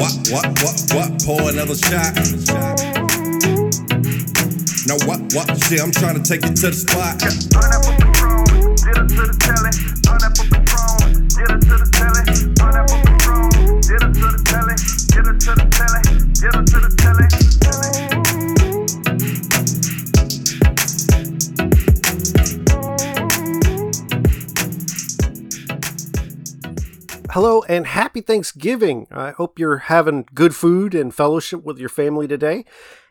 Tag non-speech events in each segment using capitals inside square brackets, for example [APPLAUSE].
What, what, what, what? Pour another shot. Now what, what? See, I'm trying to take you to the spot. Get to the telly. Get to the Hello and happy Thanksgiving. I hope you're having good food and fellowship with your family today.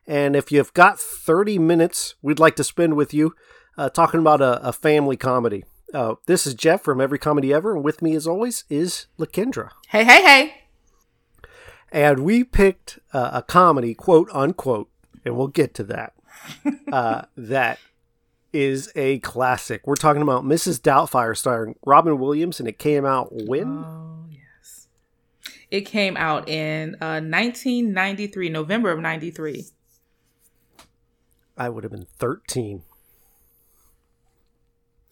And if you've got 30 minutes we'd like to spend with you uh, talking about a, a family comedy. Uh, this is Jeff from Every Comedy Ever, and with me as always is Lakendra. Hey, hey, hey. And we picked uh, a comedy, quote unquote, and we'll get to that, [LAUGHS] uh, that is a classic. We're talking about Mrs. Doubtfire starring Robin Williams, and it came out when? It came out in uh, 1993, November of 93. I would have been 13.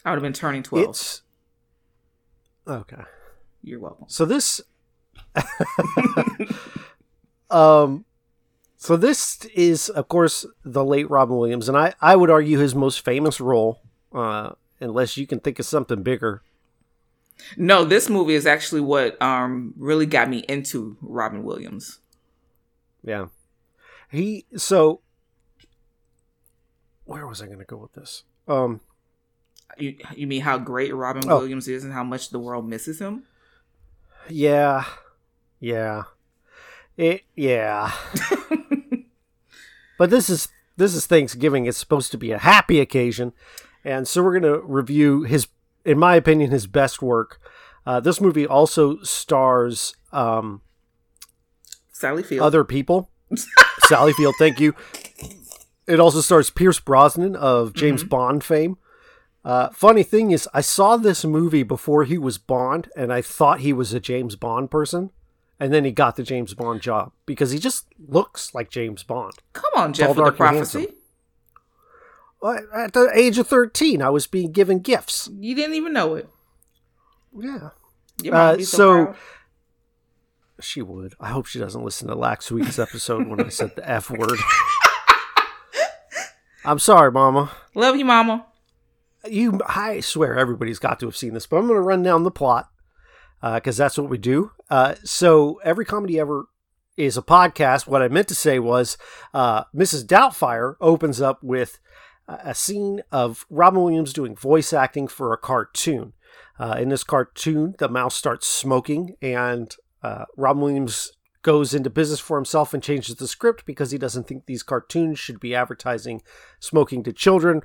I would have been turning 12. It's okay. You're welcome. So this, [LAUGHS] um, so this is of course the late Robin Williams, and I I would argue his most famous role, uh, unless you can think of something bigger. No, this movie is actually what um really got me into Robin Williams. Yeah, he so. Where was I going to go with this? Um, You, you mean how great Robin Oh. Williams is and how much the world misses him? yeah, yeah, it yeah. [LAUGHS] but this is this is Thanksgiving. It's supposed to be a happy occasion, and so we're going to review his, in my opinion, his best work. Uh, this movie also stars um, Sally Field. other people. [LAUGHS] Sally Field, thank you. It also stars Pierce Brosnan of James Bond fame. Uh, funny thing is, I saw this movie before he was Bond, and I thought he was a James Bond person. And then he got the James Bond job because he just looks like James Bond. Come on, Jeff, Tall, with the prophecy. handsome. Well, At the age of 13, I was being given gifts. You didn't even know it. Yeah. Uh, so, so- She would. I hope she doesn't listen to last week's episode when I said the F word. [LAUGHS] I'm sorry, Mama. Love you, mama. You, I swear, everybody's got to have seen this, but I'm going to run down the plot because that's what we do. Uh, so, every comedy ever is a podcast. What I meant to say was uh, Mrs. Doubtfire opens up with a scene of Robin Williams doing voice acting for a cartoon. Uh, in this cartoon, the mouse starts smoking, and uh, Robin Williams goes into business for himself and changes the script because he doesn't think these cartoons should be advertising smoking to children.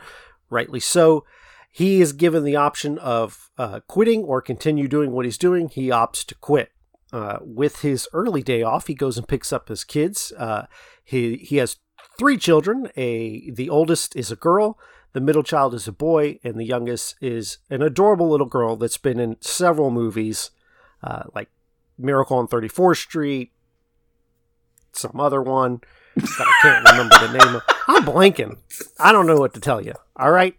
Rightly so. He is given the option of uh, quitting or continue doing what he's doing. He opts to quit. Uh, with his early day off, he goes and picks up his kids. Uh, he he has three children. A the oldest is a girl, the middle child is a boy, and the youngest is an adorable little girl that's been in several movies, uh, like Miracle on 34th Street, some other one that I can't remember the name of. I'm blanking. I don't know what to tell you. All right.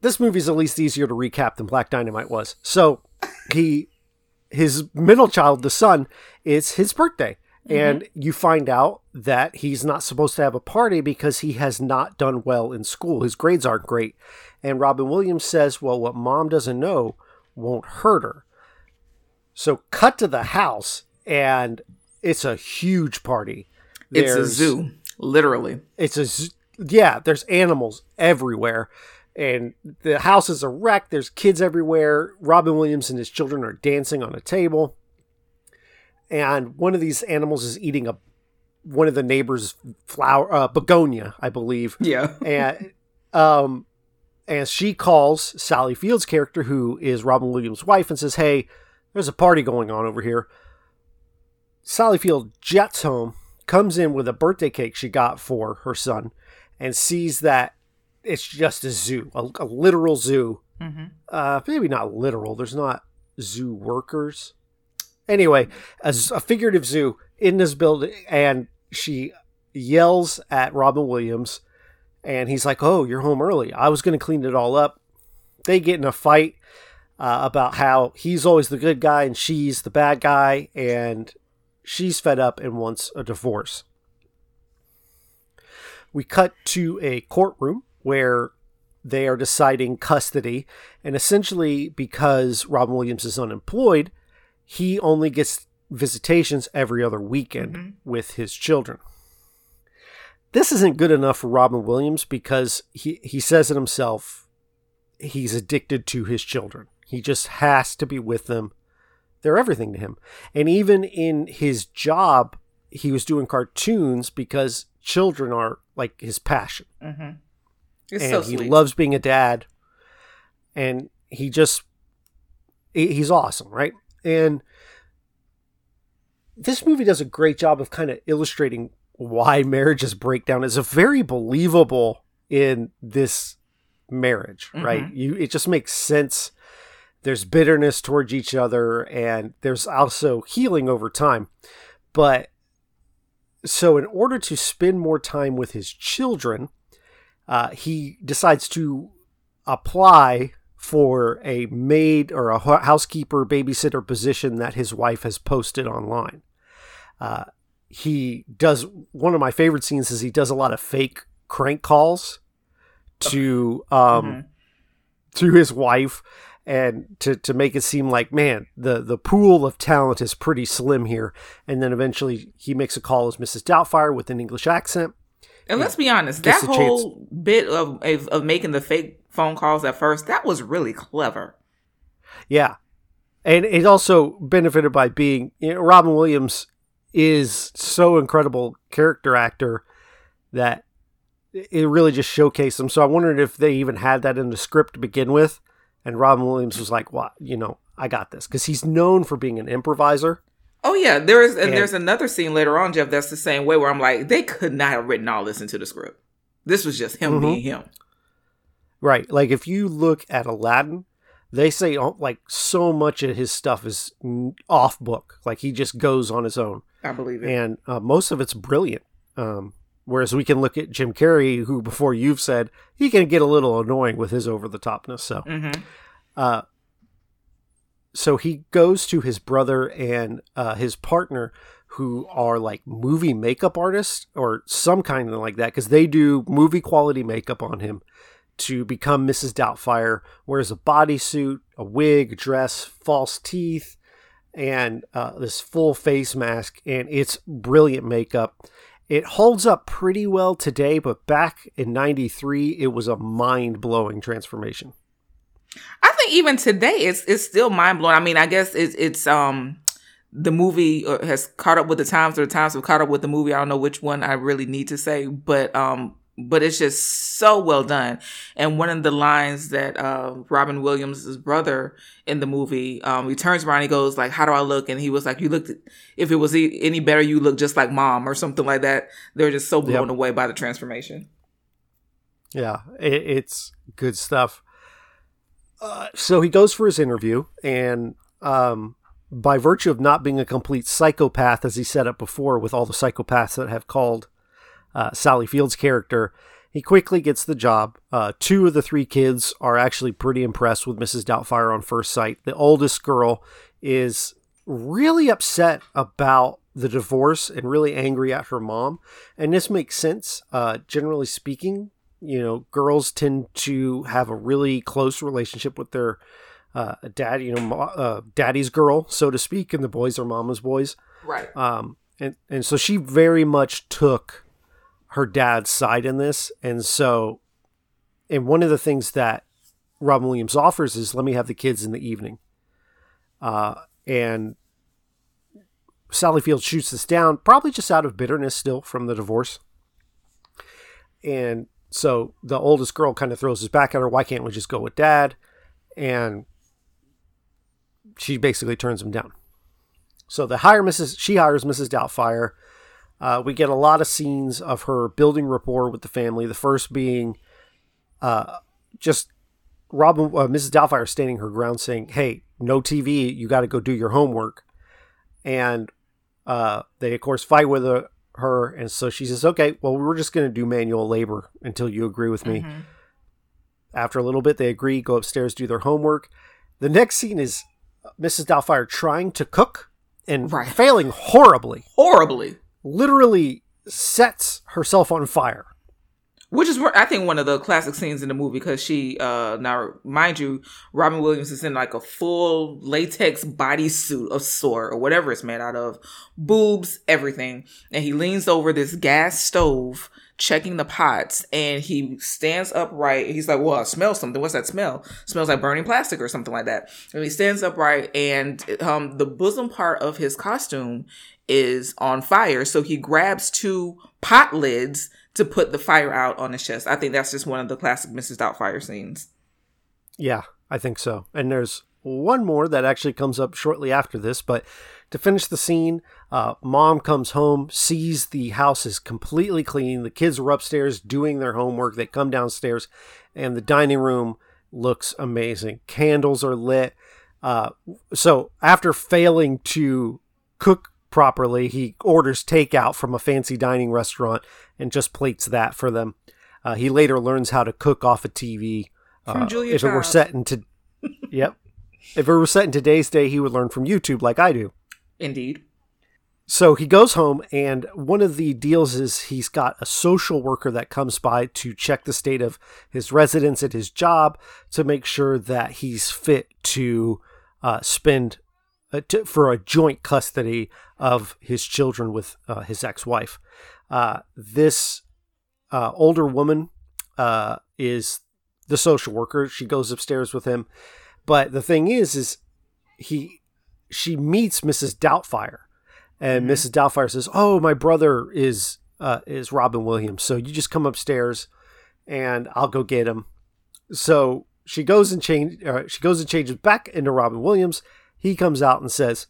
This movie's at least easier to recap than Black Dynamite was. So he, his middle child, the son, it's his birthday. Mm-hmm. And you find out that he's not supposed to have a party because he has not done well in school. His grades aren't great. And Robin Williams says, Well, what mom doesn't know won't hurt her. So, cut to the house, and it's a huge party. It's a zoo, literally. it's a z- yeah there's animals everywhere and the house is a wreck there's kids everywhere robin williams and his children are dancing on a table and one of these animals is eating a one of the neighbors flower uh, begonia i believe Yeah. [LAUGHS] and um and she calls Sally Field's character, who is Robin Williams' wife, and says, "Hey, there's a party going on over here." Sally Field jets home, comes in with a birthday cake she got for her son, and sees that it's just a zoo, a, a literal zoo. hmm Uh, maybe not literal. There's not zoo workers. Anyway, as a figurative zoo in this building, and she yells at Robin Williams, and he's like, "Oh, you're home early. I was going to clean it all up." They get in a fight. uh, about how he's always the good guy and she's the bad guy, and she's fed up and wants a divorce. We cut to a courtroom where they are deciding custody, and essentially, because Robin Williams is unemployed, he only gets visitations every other weekend mm-hmm. with his children. This isn't good enough for Robin Williams because he, he says it himself he's addicted to his children. He just has to be with them. They're everything to him. And even in his job, he was doing cartoons because children are like his passion. Mm-hmm. It's and so he loves being a dad. And he just he's awesome, right? And this movie does a great job of kind of illustrating why marriages break down. It's a very believable in this marriage, right? You it just makes sense. There's bitterness towards each other and there's also healing over time. But so in order to spend more time with his children, uh, he decides to apply for a maid or a housekeeper babysitter position that his wife has posted online. Uh, he does one of my favorite scenes is he does a lot of fake crank calls to um to his wife and to, to make it seem like man the the pool of talent is pretty slim here and then eventually he makes a call as Mrs. Doubtfire with an English accent And let's be honest, that the chance- whole bit of, of of making the fake phone calls at first, that was really clever. Yeah. And it also benefited by being you know, Robin Williams is so incredible character actor that it really just showcased him. So I wondered if they even had that in the script to begin with. And Robin Williams was like, "What? You know, I got this," because he's known for being an improviser. Oh yeah, there is, and, And- there's another scene later on, Jeff. That's the same way where I'm like, they could not have written all this into the script. This was just him Mhm. being him. Right. Like if you look at Aladdin, they say oh, like so much of his stuff is off book. Like he just goes on his own. I believe it. and uh, most of it's brilliant. Um, whereas we can look at Jim Carrey, who before you've said he can get a little annoying with his over the topness. So, hmm uh, so he goes to his brother and uh, his partner, who are like movie makeup artists or some kind of like that, because they do movie quality makeup on him to become Mrs. Doubtfire. Wears a bodysuit, a wig, dress, false teeth, and uh, this full face mask, and it's brilliant makeup. It holds up pretty well today, but back in '93, it was a mind blowing transformation. I think even today, it's it's still mind blowing. I mean, I guess it's it's um the movie uh, has caught up with the times, or the times have caught up with the movie. I don't know which one I really need to say, but um, but it's just so well done. And one of the lines that uh, Robin Williams' brother in the movie, um, he turns around, he goes like, "How do I look?" And he was like, "You looked. If it was any better, you look just like mom, or something like that." They're just so blown Yep. away by the transformation. Yeah, it, it's good stuff. Uh, so he goes for his interview, and um, by virtue of not being a complete psychopath, as he set up before with all the psychopaths that have called uh, Sally Field's character, he quickly gets the job. Uh, two of the three kids are actually pretty impressed with Mrs. Doubtfire on first sight. The oldest girl is really upset about the divorce and really angry at her mom. And this makes sense. Uh, generally speaking, you know, girls tend to have a really close relationship with their uh, dad, you know, mo- uh, daddy's girl, so to speak, and the boys are mama's boys. Right. Um, and, and so she very much took her dad's side in this. And so, and one of the things that Robin Williams offers is let me have the kids in the evening. Uh, and Sally Field shoots this down, probably just out of bitterness still from the divorce. And so the oldest girl kind of throws his back at her. Why can't we just go with dad? And she basically turns him down. So the hire Mrs. She hires Mrs. Doubtfire. Uh, we get a lot of scenes of her building rapport with the family. The first being uh, just Robin, uh, Mrs. Doubtfire standing her ground, saying, "Hey, no TV. You got to go do your homework." And uh, they, of course, fight with her, her, and so she says, "Okay, well, we're just going to do manual labor until you agree with me." After a little bit, they agree, go upstairs, do their homework. the next scene is Mrs. Doubtfire trying to cook and Right. failing horribly. Horribly. Literally sets herself on fire. Which is, I think, one of the classic scenes in the movie because she, uh, now mind you, Robin Williams is in like a full latex bodysuit of sort or whatever it's made out of, boobs, everything, and he leans over this gas stove checking the pots and he stands upright. He's like, "Well, I smell something. What's that smell? smells like burning plastic or something like that." And he stands upright, and um, the bosom part of his costume is on fire. So he grabs two pot lids to put the fire out on his chest. I think that's just one of the classic Mrs. Doubtfire scenes. Yeah, I think so. And there's one more that actually comes up shortly after this, but to finish the scene, uh, mom comes home, sees the house is completely clean. The kids are upstairs doing their homework. They come downstairs, and the dining room looks amazing. Candles are lit. Uh, so after failing to cook properly, he orders takeout from a fancy dining restaurant and just plates that for them. Uh, he later learns how to cook off a TV. From Uh, Julia if it were Child. set into, yep, if it were set in today's day, he would learn from YouTube like I do. Indeed. So he goes home, and one of the deals is he's got a social worker that comes by to check the state of his residence at his job to make sure that he's fit to uh, spend uh, for a joint custody of his children with uh, his ex-wife. Uh, this uh, older woman is the social worker. She goes upstairs with him, but the thing is, is he she meets Mrs. Doubtfire, and Mrs. Doubtfire says, "Oh, my brother is uh, is Robin Williams, so you just come upstairs, and I'll go get him." So she goes and change. Uh, she goes and changes back into Robin Williams. He comes out and says,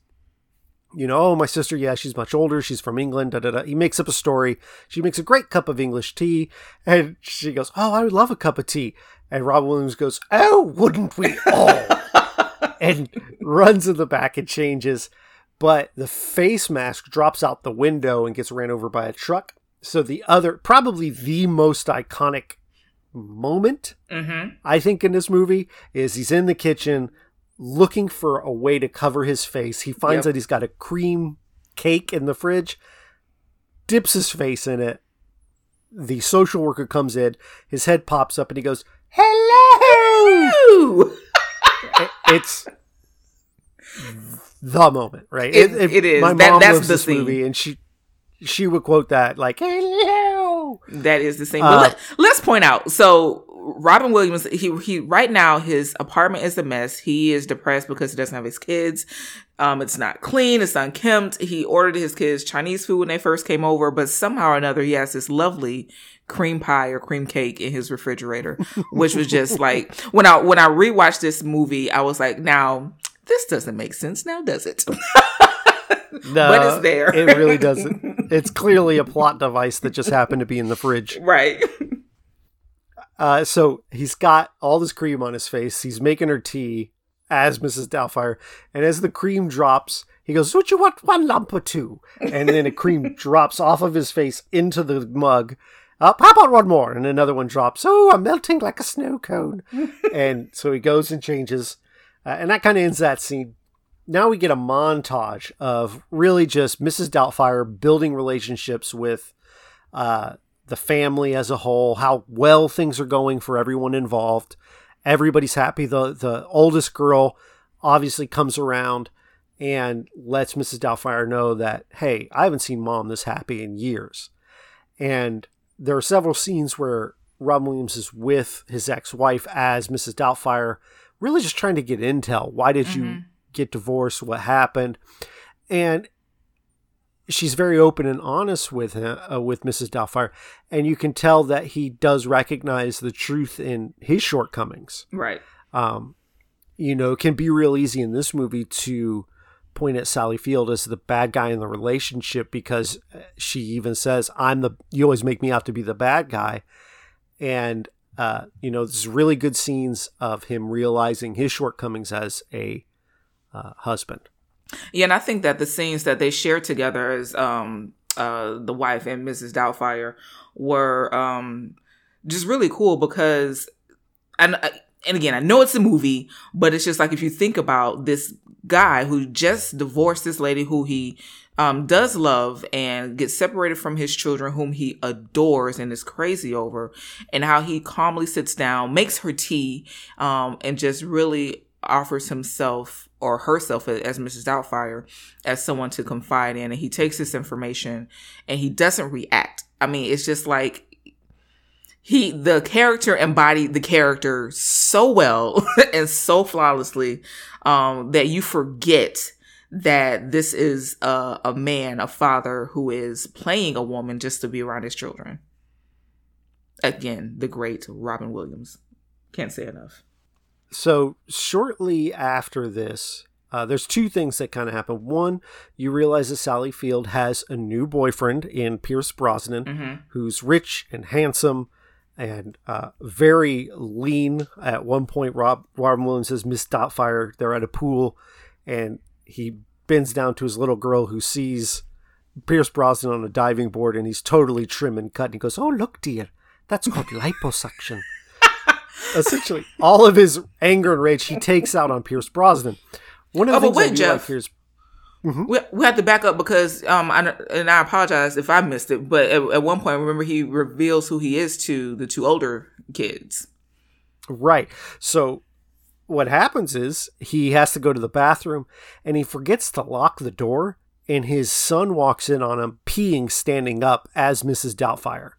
"You know, oh, my sister, yeah, she's much older. She's from England." Da da da. He makes up a story. She makes a great cup of English tea, and she goes, "Oh, I would love a cup of tea." And Robin Williams goes, "Oh, wouldn't we all?" [LAUGHS] and runs in the back and changes. But the face mask drops out the window and gets ran over by a truck. So the other, probably the most iconic moment, Mm-hmm. I think, in this movie is he's in the kitchen looking for a way to cover his face. He finds Yep. that he's got a cream cake in the fridge, dips his face in it. The social worker comes in, his head pops up, and he goes, Hello! It's [LAUGHS] the moment, right? It- it is. My That- mom that's loves the this scene. movie, and she she would quote that like "Hello." That is the same. Uh, but let, let's point out. So Robin Williams, he he right now his apartment is a mess. He is depressed because he doesn't have his kids. Um, it's not clean. It's unkempt. He ordered his kids Chinese food when they first came over, but somehow or another he has this lovely cream pie or cream cake in his refrigerator, which was just [LAUGHS] like when I when I rewatched this movie, I was like, now this doesn't make sense. Now does it? [LAUGHS] No, But it's there. it really doesn't. It's clearly a plot device that just happened to be in the fridge. [LAUGHS] right. Uh, so he's got all this cream on his face. He's making her tea as Mrs. Doubtfire, and as the cream drops, he goes, "Would you want one lump or two? And then a cream [LAUGHS] drops off of his face into the mug. Uh, how about one more? And another one drops. Oh, I'm melting like a snow cone. and so he goes and changes, uh, and that kind of ends that scene. Now we get a montage of really just Mrs. Doubtfire building relationships with uh, the family as a whole, how well things are going for everyone involved. Everybody's happy. The the oldest girl obviously comes around and lets Mrs. Doubtfire know that, hey, I haven't seen mom this happy in years. And there are several scenes where Rob Williams is with his ex-wife as Mrs. Doubtfire, really just trying to get intel. Why did you get divorced? What happened? And she's very open and honest with him, uh, with Mrs. Doubtfire, and you can tell that he does recognize the truth in his shortcomings. Right. Um, you know, it can be real easy in this movie to point at Sally Field as the bad guy in the relationship because uh, she even says, "I'm the you always make me out to be the bad guy," and uh, you know, there's really good scenes of him realizing his shortcomings as a uh, husband. Yeah, and I think that the scenes that they shared together as um uh the wife and Mrs. Doubtfire were um just really cool because and uh, and again, I know it's a movie, but it's just like if you think about this guy who just divorced this lady who he um, does love and gets separated from his children, whom he adores and is crazy over, and how he calmly sits down, makes her tea, um, and just really offers himself or herself as Mrs. Doubtfire as someone to confide in. And he takes this information and he doesn't react. I mean, it's just like he the character embodied the character so well [LAUGHS] and so flawlessly um, that you forget that this is a, a man, a father who is playing a woman just to be around his children. Again, the great Robin Williams. Can't say enough. So shortly after this, uh, there's two things that kind of happen. One, you realize that Sally Field has a new boyfriend in Pierce Brosnan, who's rich and handsome and uh, very lean. At one point, Rob Robin Williams says Miss Doubtfire. They're at a pool, and he bends down to his little girl who sees Pierce Brosnan on a diving board, and he's totally trim and cut. And he goes, "Oh, look, dear, that's called [LAUGHS] liposuction." Essentially, all of his anger and rage he takes out on Pierce Brosnan. One of the Oh, things I wait, do like Jeff. here is We, we have to back up because um I, and I apologize if I missed it, but at, at one point, remember he reveals who he is to the two older kids. Right. So what happens is he has to go to the bathroom and he forgets to lock the door and his son walks in on him peeing standing up as Mrs. Doubtfire.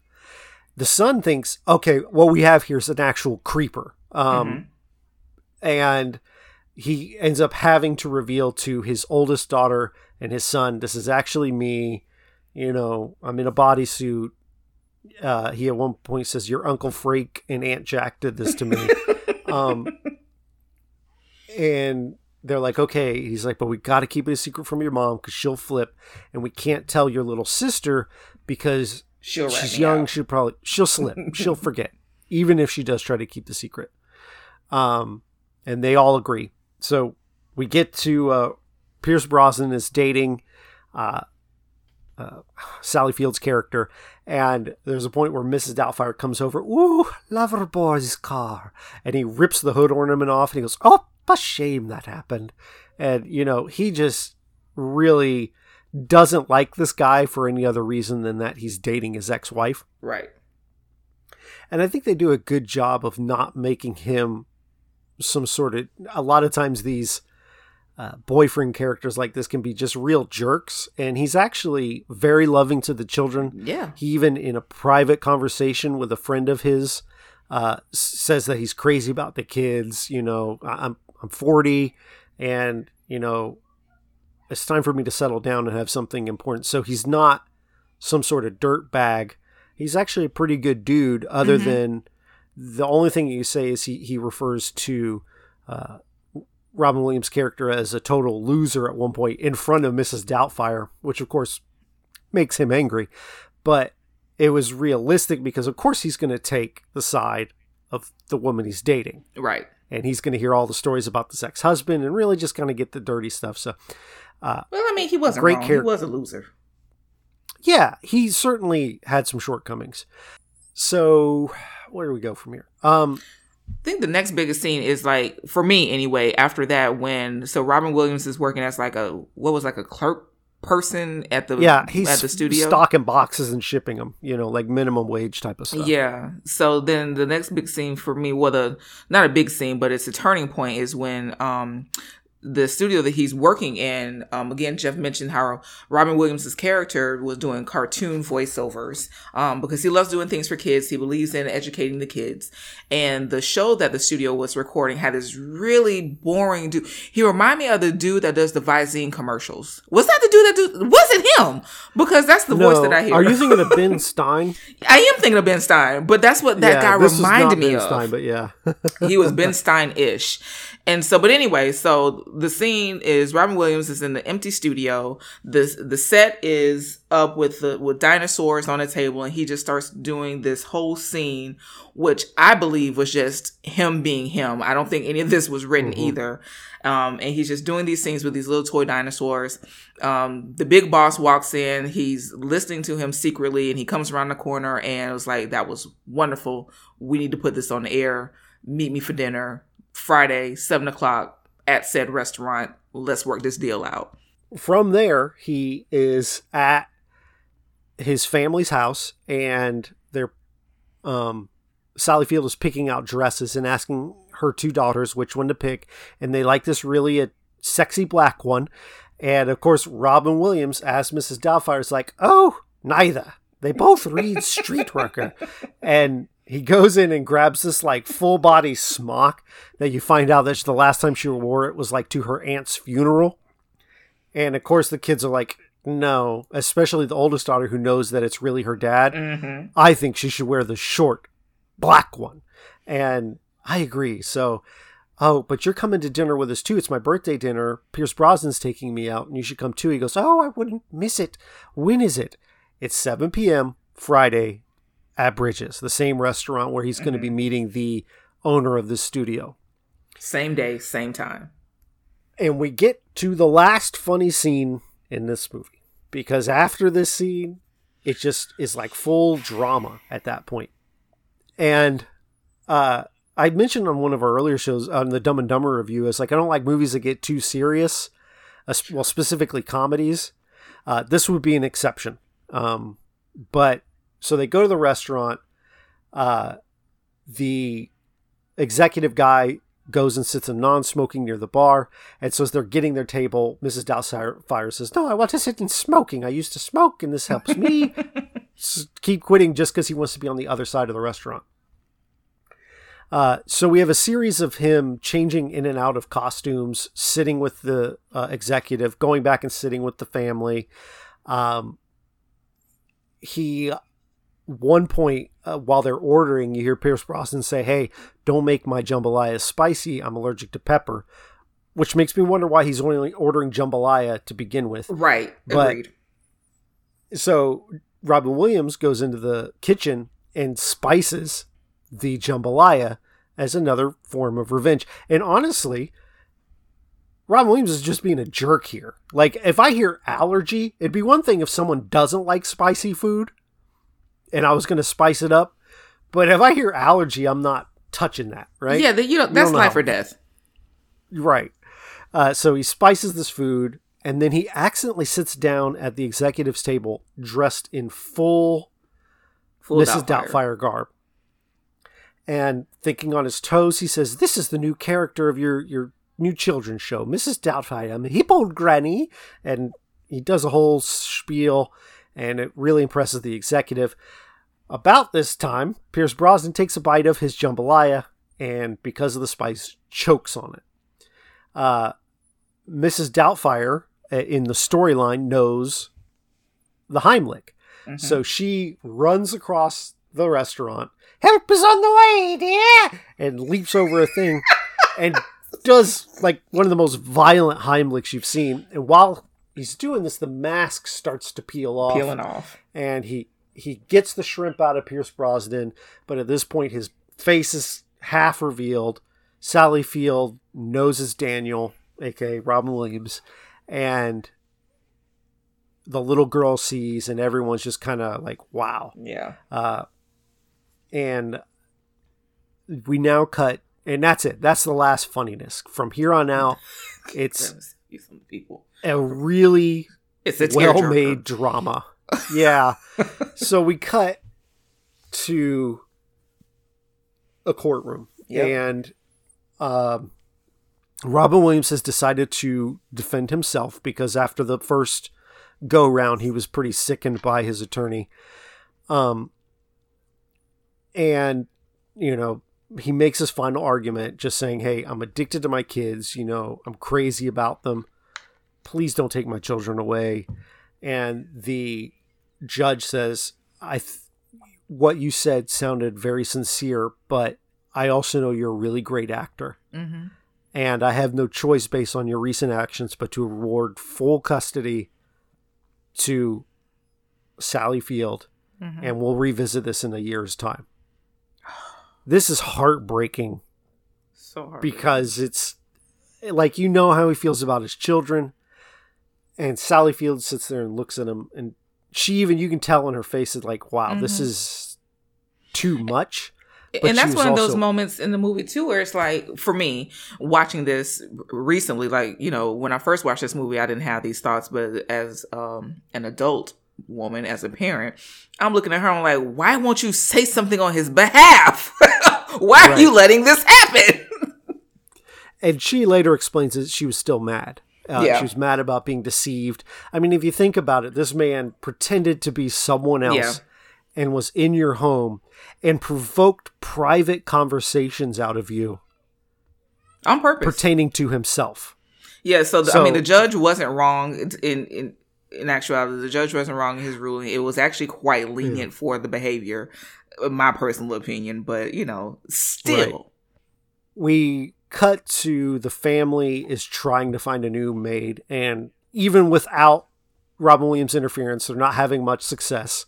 The son thinks, okay, what we have here is an actual creeper. Um, And he ends up having to reveal to his oldest daughter and his son, this is actually me. You know, I'm in a bodysuit. Uh, he at one point says, Your Uncle Freak and Aunt Jack did this to me. [LAUGHS] um, and they're like, Okay. He's like, But we got to keep it a secret from your mom because she'll flip. And we can't tell your little sister because She'll she's young. out. She'll probably, she'll slip. [LAUGHS] she'll forget, even if she does try to keep the secret. Um, and they all agree. So we get to uh, Pierce Brosnan is dating uh, uh, [SIGHS] Sally Field's character, and there's a point where Mrs. Doubtfire comes over. Ooh, Loverboy's car, and he rips the hood ornament off, and he goes, "Oh, a shame that happened." And you know, he just really doesn't like this guy for any other reason than that he's dating his ex-wife. Right. And I think they do a good job of not making him some sort of. A lot of times, these uh, boyfriend characters like this can be just real jerks. And he's actually very loving to the children. Yeah. He even, in a private conversation with a friend of his, uh, says that he's crazy about the kids. You know, I'm I'm 40, and you know, it's time for me to settle down and have something important. So he's not some sort of dirt bag. He's actually a pretty good dude. Other than the only thing you say is he he refers to uh, Robin Williams' character as a total loser at one point in front of Mrs. Doubtfire, which of course makes him angry. But it was realistic because of course he's going to take the side of the woman he's dating Right. and he's going to hear all the stories about this ex-husband and really just kind of get the dirty stuff so Well, I mean, he wasn't Great wrong. character. He was a loser. yeah he certainly had some shortcomings so where do we go from here um I think the next biggest scene is like for me anyway. After that, when so Robin Williams is working as like a what was like a clerk person at the yeah he's at the studio. stocking boxes and shipping them you know like minimum wage type of stuff Yeah. So then the next big scene for me, well, the not a big scene, but it's a turning point is when um the studio that he's working in, um, again, Jeff mentioned how Robin Williams' character was doing cartoon voiceovers, um, because he loves doing things for kids. He believes in educating the kids. And the show that the studio was recording had this really boring dude. He reminded me of the dude that does the Visine commercials. Was that the dude that do, was it him? Because that's the no, voice that I hear. are you thinking of [LAUGHS] Ben Stein? I am thinking of Ben Stein, but that's what that Yeah, guy reminded me ben of. Stein, but yeah, he was Ben [LAUGHS] Stein ish. And so, but anyway, so the scene is Robin Williams is in the empty studio. The the set is up with the with dinosaurs on a table, and he just starts doing this whole scene, which I believe was just him being him. I don't think any of this was written either. Um, and he's just doing these scenes with these little toy dinosaurs. Um, the big boss walks in. He's listening to him secretly, and he comes around the corner and it was like, "That was wonderful. We need to put this on the air." meet me for dinner Friday, seven o'clock at said restaurant. Let's work this deal out. From there, he is at his family's house, and they're um, Sally Field is picking out dresses and asking her two daughters which one to pick, and they like this really a sexy black one. And of course, Robin Williams, as Mrs. Doubtfire, is like, "Oh, neither. They both read [LAUGHS] Streetworker," and he goes in and grabs this like full body smock that you find out that the last time she wore it was like to her aunt's funeral. And of course, the kids are like, no, especially the oldest daughter who knows that it's really her dad. Mm-hmm. I think she should wear the short black one. And I agree. So, oh, but you're coming to dinner with us too. It's my birthday dinner. Pierce Brosnan's taking me out, and you should come too. He goes, Oh, I wouldn't miss it. When is it? It's 7 p.m. Friday at Bridges, the same restaurant where he's going to be meeting the owner of the studio. Same day, same time. And we get to the last funny scene in this movie because after this scene, it just is like full drama at that point. And uh, I mentioned on one of our earlier shows on the Dumb and Dumber review, is like I don't like movies that get too serious, uh, well, specifically comedies. Uh, this would be an exception. Um, but so they go to the restaurant. Uh, the executive guy goes and sits in non-smoking near the bar, and so as they're getting their table, Mrs. Doubtfire says, "No, I want to sit in smoking. I used to smoke, and this helps me." [LAUGHS] Keep quitting just because he wants to be on the other side of the restaurant. Uh, so we have a series of him changing in and out of costumes, sitting with the uh, executive, going back and sitting with the family. Um, he, one point uh, while they're ordering, you hear Pierce Brosnan say, "Hey, don't make my jambalaya spicy. I'm allergic to pepper," which makes me wonder why he's only ordering jambalaya to begin with. Right. But- Agreed. So Robin Williams goes into the kitchen and spices the jambalaya as another form of revenge. And honestly, Robin Williams is just being a jerk here. Like, if I hear allergy, it'd be one thing if someone doesn't like spicy food and I was going to spice it up. But if I hear allergy, I'm not touching that, right? Yeah, that, you know, You that's know life or death. Right. Uh, so he spices this food, and then he accidentally sits down at the executive's table dressed in full, Full Mrs. Doubtfire. Doubtfire garb. And thinking on his toes, he says, "This is the new character of your your new children's show, Mrs. Doubtfire. I'm a hip old granny." And he does a whole spiel, and it really impresses the executive. About this time, Pierce Brosnan takes a bite of his jambalaya, and because of the spice, chokes on it. Uh, Mrs. Doubtfire uh, in the storyline knows the Heimlich. So she runs across the restaurant. Help is on the way, dear! And leaps over a thing [LAUGHS] and does like one of the most violent Heimlichs you've seen. And while he's doing this, the mask starts to peel off Peeling off. and he he gets the shrimp out of Pierce Brosnan, but at this point his face is half revealed. Sally Field knows it's Daniel, aka Robin Williams, and the little girl sees, and everyone's just kind of like, "Wow!" Yeah. Uh, and we now cut, and that's it. That's the last funniness. From here on out, [LAUGHS] it's Goodness, you some people. A really It's a well-made drama. Yeah. [LAUGHS] so we cut to a courtroom Yep. and um, Robin Williams has decided to defend himself because after the first go round he was pretty sickened by his attorney. Um and you know he makes his final argument just saying, "Hey, I'm addicted to my kids, you know, I'm crazy about them. Please don't take my children away." And the judge says, "I th- what you said sounded very sincere, but I also know you're a really great actor." Mhm. and I have no choice based on your recent actions but to award full custody to Sally Field, Mhm. and we'll revisit this in a year's time. [SIGHS] This is heartbreaking So hard. because it's like you know how he feels about his children, and Sally Field sits there and looks at him, and she even you can tell in her face is like, "Wow, this Mhm. is too much." But and that's one of those also- moments in the movie too where it's like for me watching this recently like you know when i first watched this movie i didn't have these thoughts but as um an adult woman as a parent i'm looking at her and i'm like why won't you say something on his behalf [LAUGHS] why are you letting this happen [LAUGHS] And she later explains that she was still mad. Uh, Yeah. She was mad about being deceived. I mean, if you think about it, this man pretended to be someone else Yeah. and was in your home and provoked private conversations out of you on purpose pertaining to himself. Yeah, so, the, I mean, the judge wasn't wrong in in in actuality. The judge wasn't wrong in his ruling. It was actually quite lenient for the behavior, in my personal opinion. But you know, still, Right. We cut to the family is trying to find a new maid, and even without Robin Williams' interference, they're not having much success.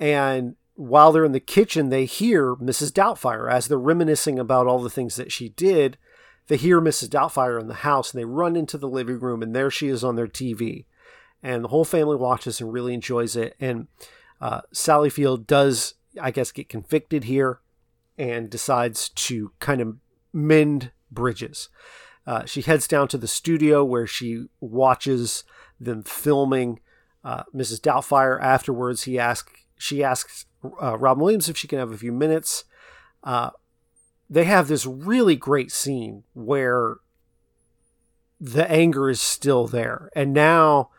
And while they're in the kitchen, they hear Mrs. Doubtfire as they're reminiscing about all the things that she did. They hear Mrs. Doubtfire in the house, and they run into the living room, and there she is on their TV. And the whole family watches and really enjoys it. And uh, Sally Field does, I guess, get convicted here and decides to kind of mend bridges. Uh, she heads down to the studio where she watches them filming uh, Mrs. Doubtfire. Afterwards, he asks, she asks uh, Robin Williams if she can have a few minutes. Uh, they have this really great scene where the anger is still there, and now,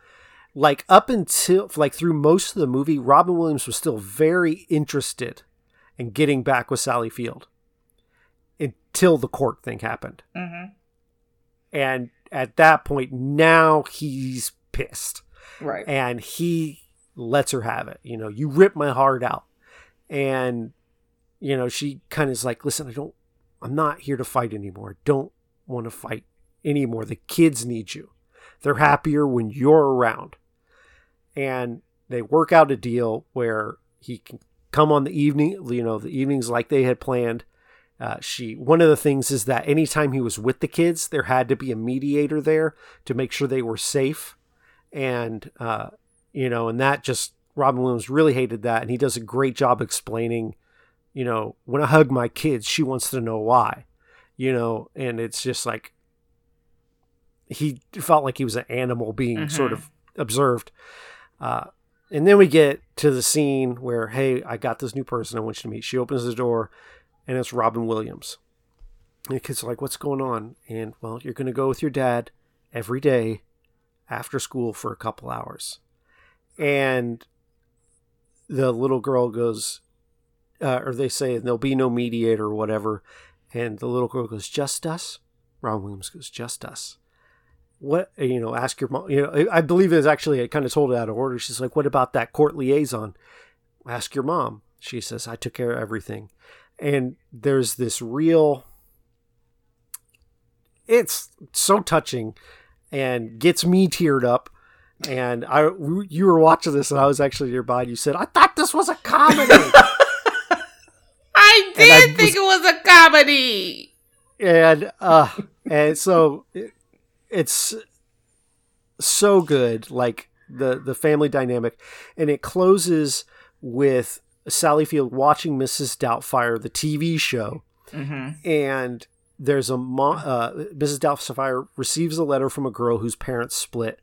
like up until like through most of the movie, Robin Williams was still very interested in getting back with Sally Field until the court thing happened. Mhm. And at that point, now he's pissed right? and he lets her have it. You know, you rip my heart out. And, you know, she kind of is like, listen, I don't, I'm not here to fight anymore. I don't want to fight anymore. The kids need you. They're happier when you're around. And they work out a deal where he can come on the evening, you know, the evenings like they had planned. Uh, she one of the things is that anytime he was with the kids, there had to be a mediator there to make sure they were safe and uh, you know, and that just Robin Williams really hated that, and he does a great job explaining, you know, when I hug my kids, she wants to know why, you know, and it's just like he felt like he was an animal being Mhm. sort of observed. Uh, and then we get to the scene where, hey, I got this new person I want you to meet. She opens the door, and it's Robin Williams. And the kids are like, what's going on? And well, you're going to go with your dad every day after school for a couple hours. And the little girl goes, uh, or they say there'll be no mediator or whatever. And the little girl goes, just us? Ron Williams goes, just us. What, you know, ask your mom. You know, I believe it's actually, I kind of told it out of order. She's like, what about that court liaison? Ask your mom. She says, I took care of everything. And there's this real, it's so touching and gets me teared up. And I, you were watching this, and I was actually nearby. And you said, "I thought this was a comedy." [LAUGHS] I And I did think it was a comedy. and uh, and so it, it's so good, like the the family dynamic, and it closes with Sally Field watching Mrs. Doubtfire, the TV show, Mm-hmm. and there's a mo- uh, Mrs. Doubtfire receives a letter from a girl whose parents split,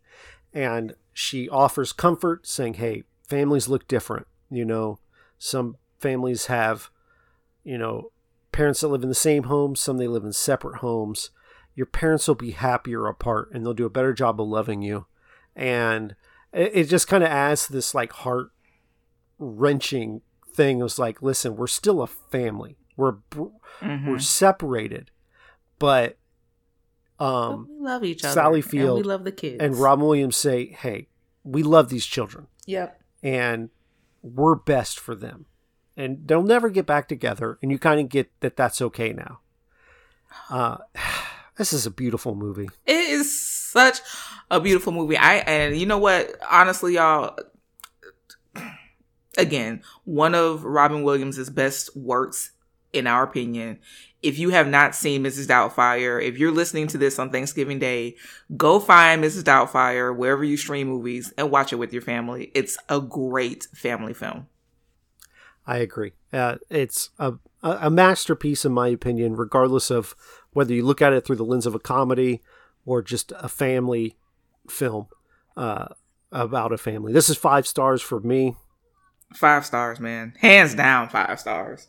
and she offers comfort, saying, "Hey, families look different. You know, some families have, you know, parents that live in the same home, some they live in separate homes. Your parents will be happier apart, and they'll do a better job of loving you." And it, it just kind of adds this like heart wrenching thing. Was like, listen, we're still a family. We're Mm-hmm. we're separated, but um, we love each other. Sally and Field we love the kids. and Rob Williams say, "Hey, we love these children, Yep. and we're best for them, and they'll never get back together." And you kind of get that that's okay now. [SIGHS] Uh, [SIGHS] this is a beautiful movie. It is such a beautiful movie. I and you know what? Honestly, y'all. Again, one of Robin Williams' best works, in our opinion. If you have not seen Mrs. Doubtfire, if you're listening to this on Thanksgiving Day, go find Mrs. Doubtfire wherever you stream movies and watch it with your family. It's a great family film. I agree. Uh, it's a, a, masterpiece in my opinion, regardless of whether you look at it through the lens of a comedy or just a family film uh, about a family. This is five stars for me. Five stars, man. Hands down, five stars.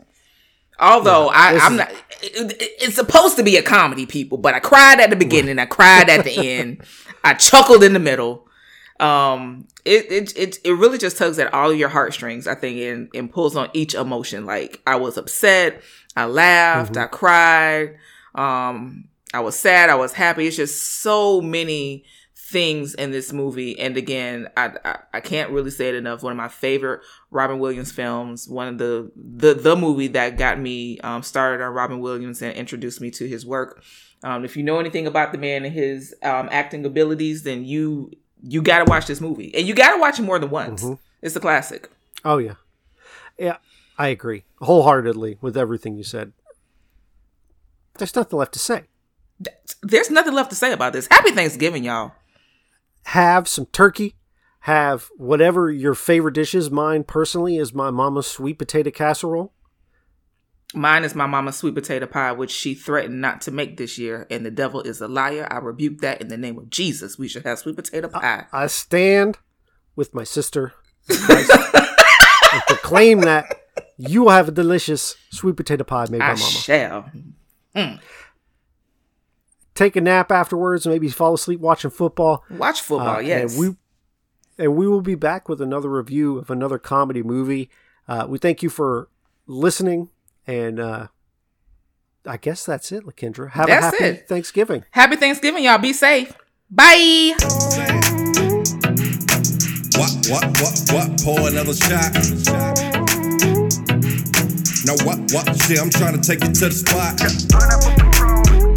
Although I, I'm not, it, it- it's supposed to be a comedy, people. But I cried at the beginning. I cried at the [LAUGHS] end. I chuckled in the middle. Um, it it it it really just tugs at all of your heartstrings. I think and and pulls on each emotion. Like I was upset, I laughed, I cried. Um, I was sad, I was happy. It's just so many things in this movie. And again, I, I I can't really say it enough. One of my favorite Robin Williams films. One of the the the movie that got me um, started on Robin Williams and introduced me to his work. Um, if you know anything about the man and his um, acting abilities, then you you got to watch this movie, and you got to watch it more than once. It's a classic. Oh yeah, yeah, I agree wholeheartedly with everything you said. There's nothing left to say. There's nothing left to say about this. Happy Thanksgiving, y'all. Have some turkey. Have whatever your favorite dish is. Mine personally is my mama's sweet potato casserole. Mine is my mama's sweet potato pie, which she threatened not to make this year, and the devil is a liar. I rebuke that in the name of Jesus. We should have sweet potato pie. I stand with my sister [LAUGHS] and proclaim that you will have a delicious sweet potato pie made by I mama. shall. Mm. Take a nap afterwards, maybe fall asleep watching football. Watch football, Uh, yes. And we and we will be back with another review of another comedy movie. Uh, we thank you for listening, and uh, I guess that's it, Lakendra. Have That's a happy it. Thanksgiving. Happy Thanksgiving, y'all. Be safe. Bye. What, what, what, what? Pour another shot. Now what, what? See, I'm trying to take you to the spot.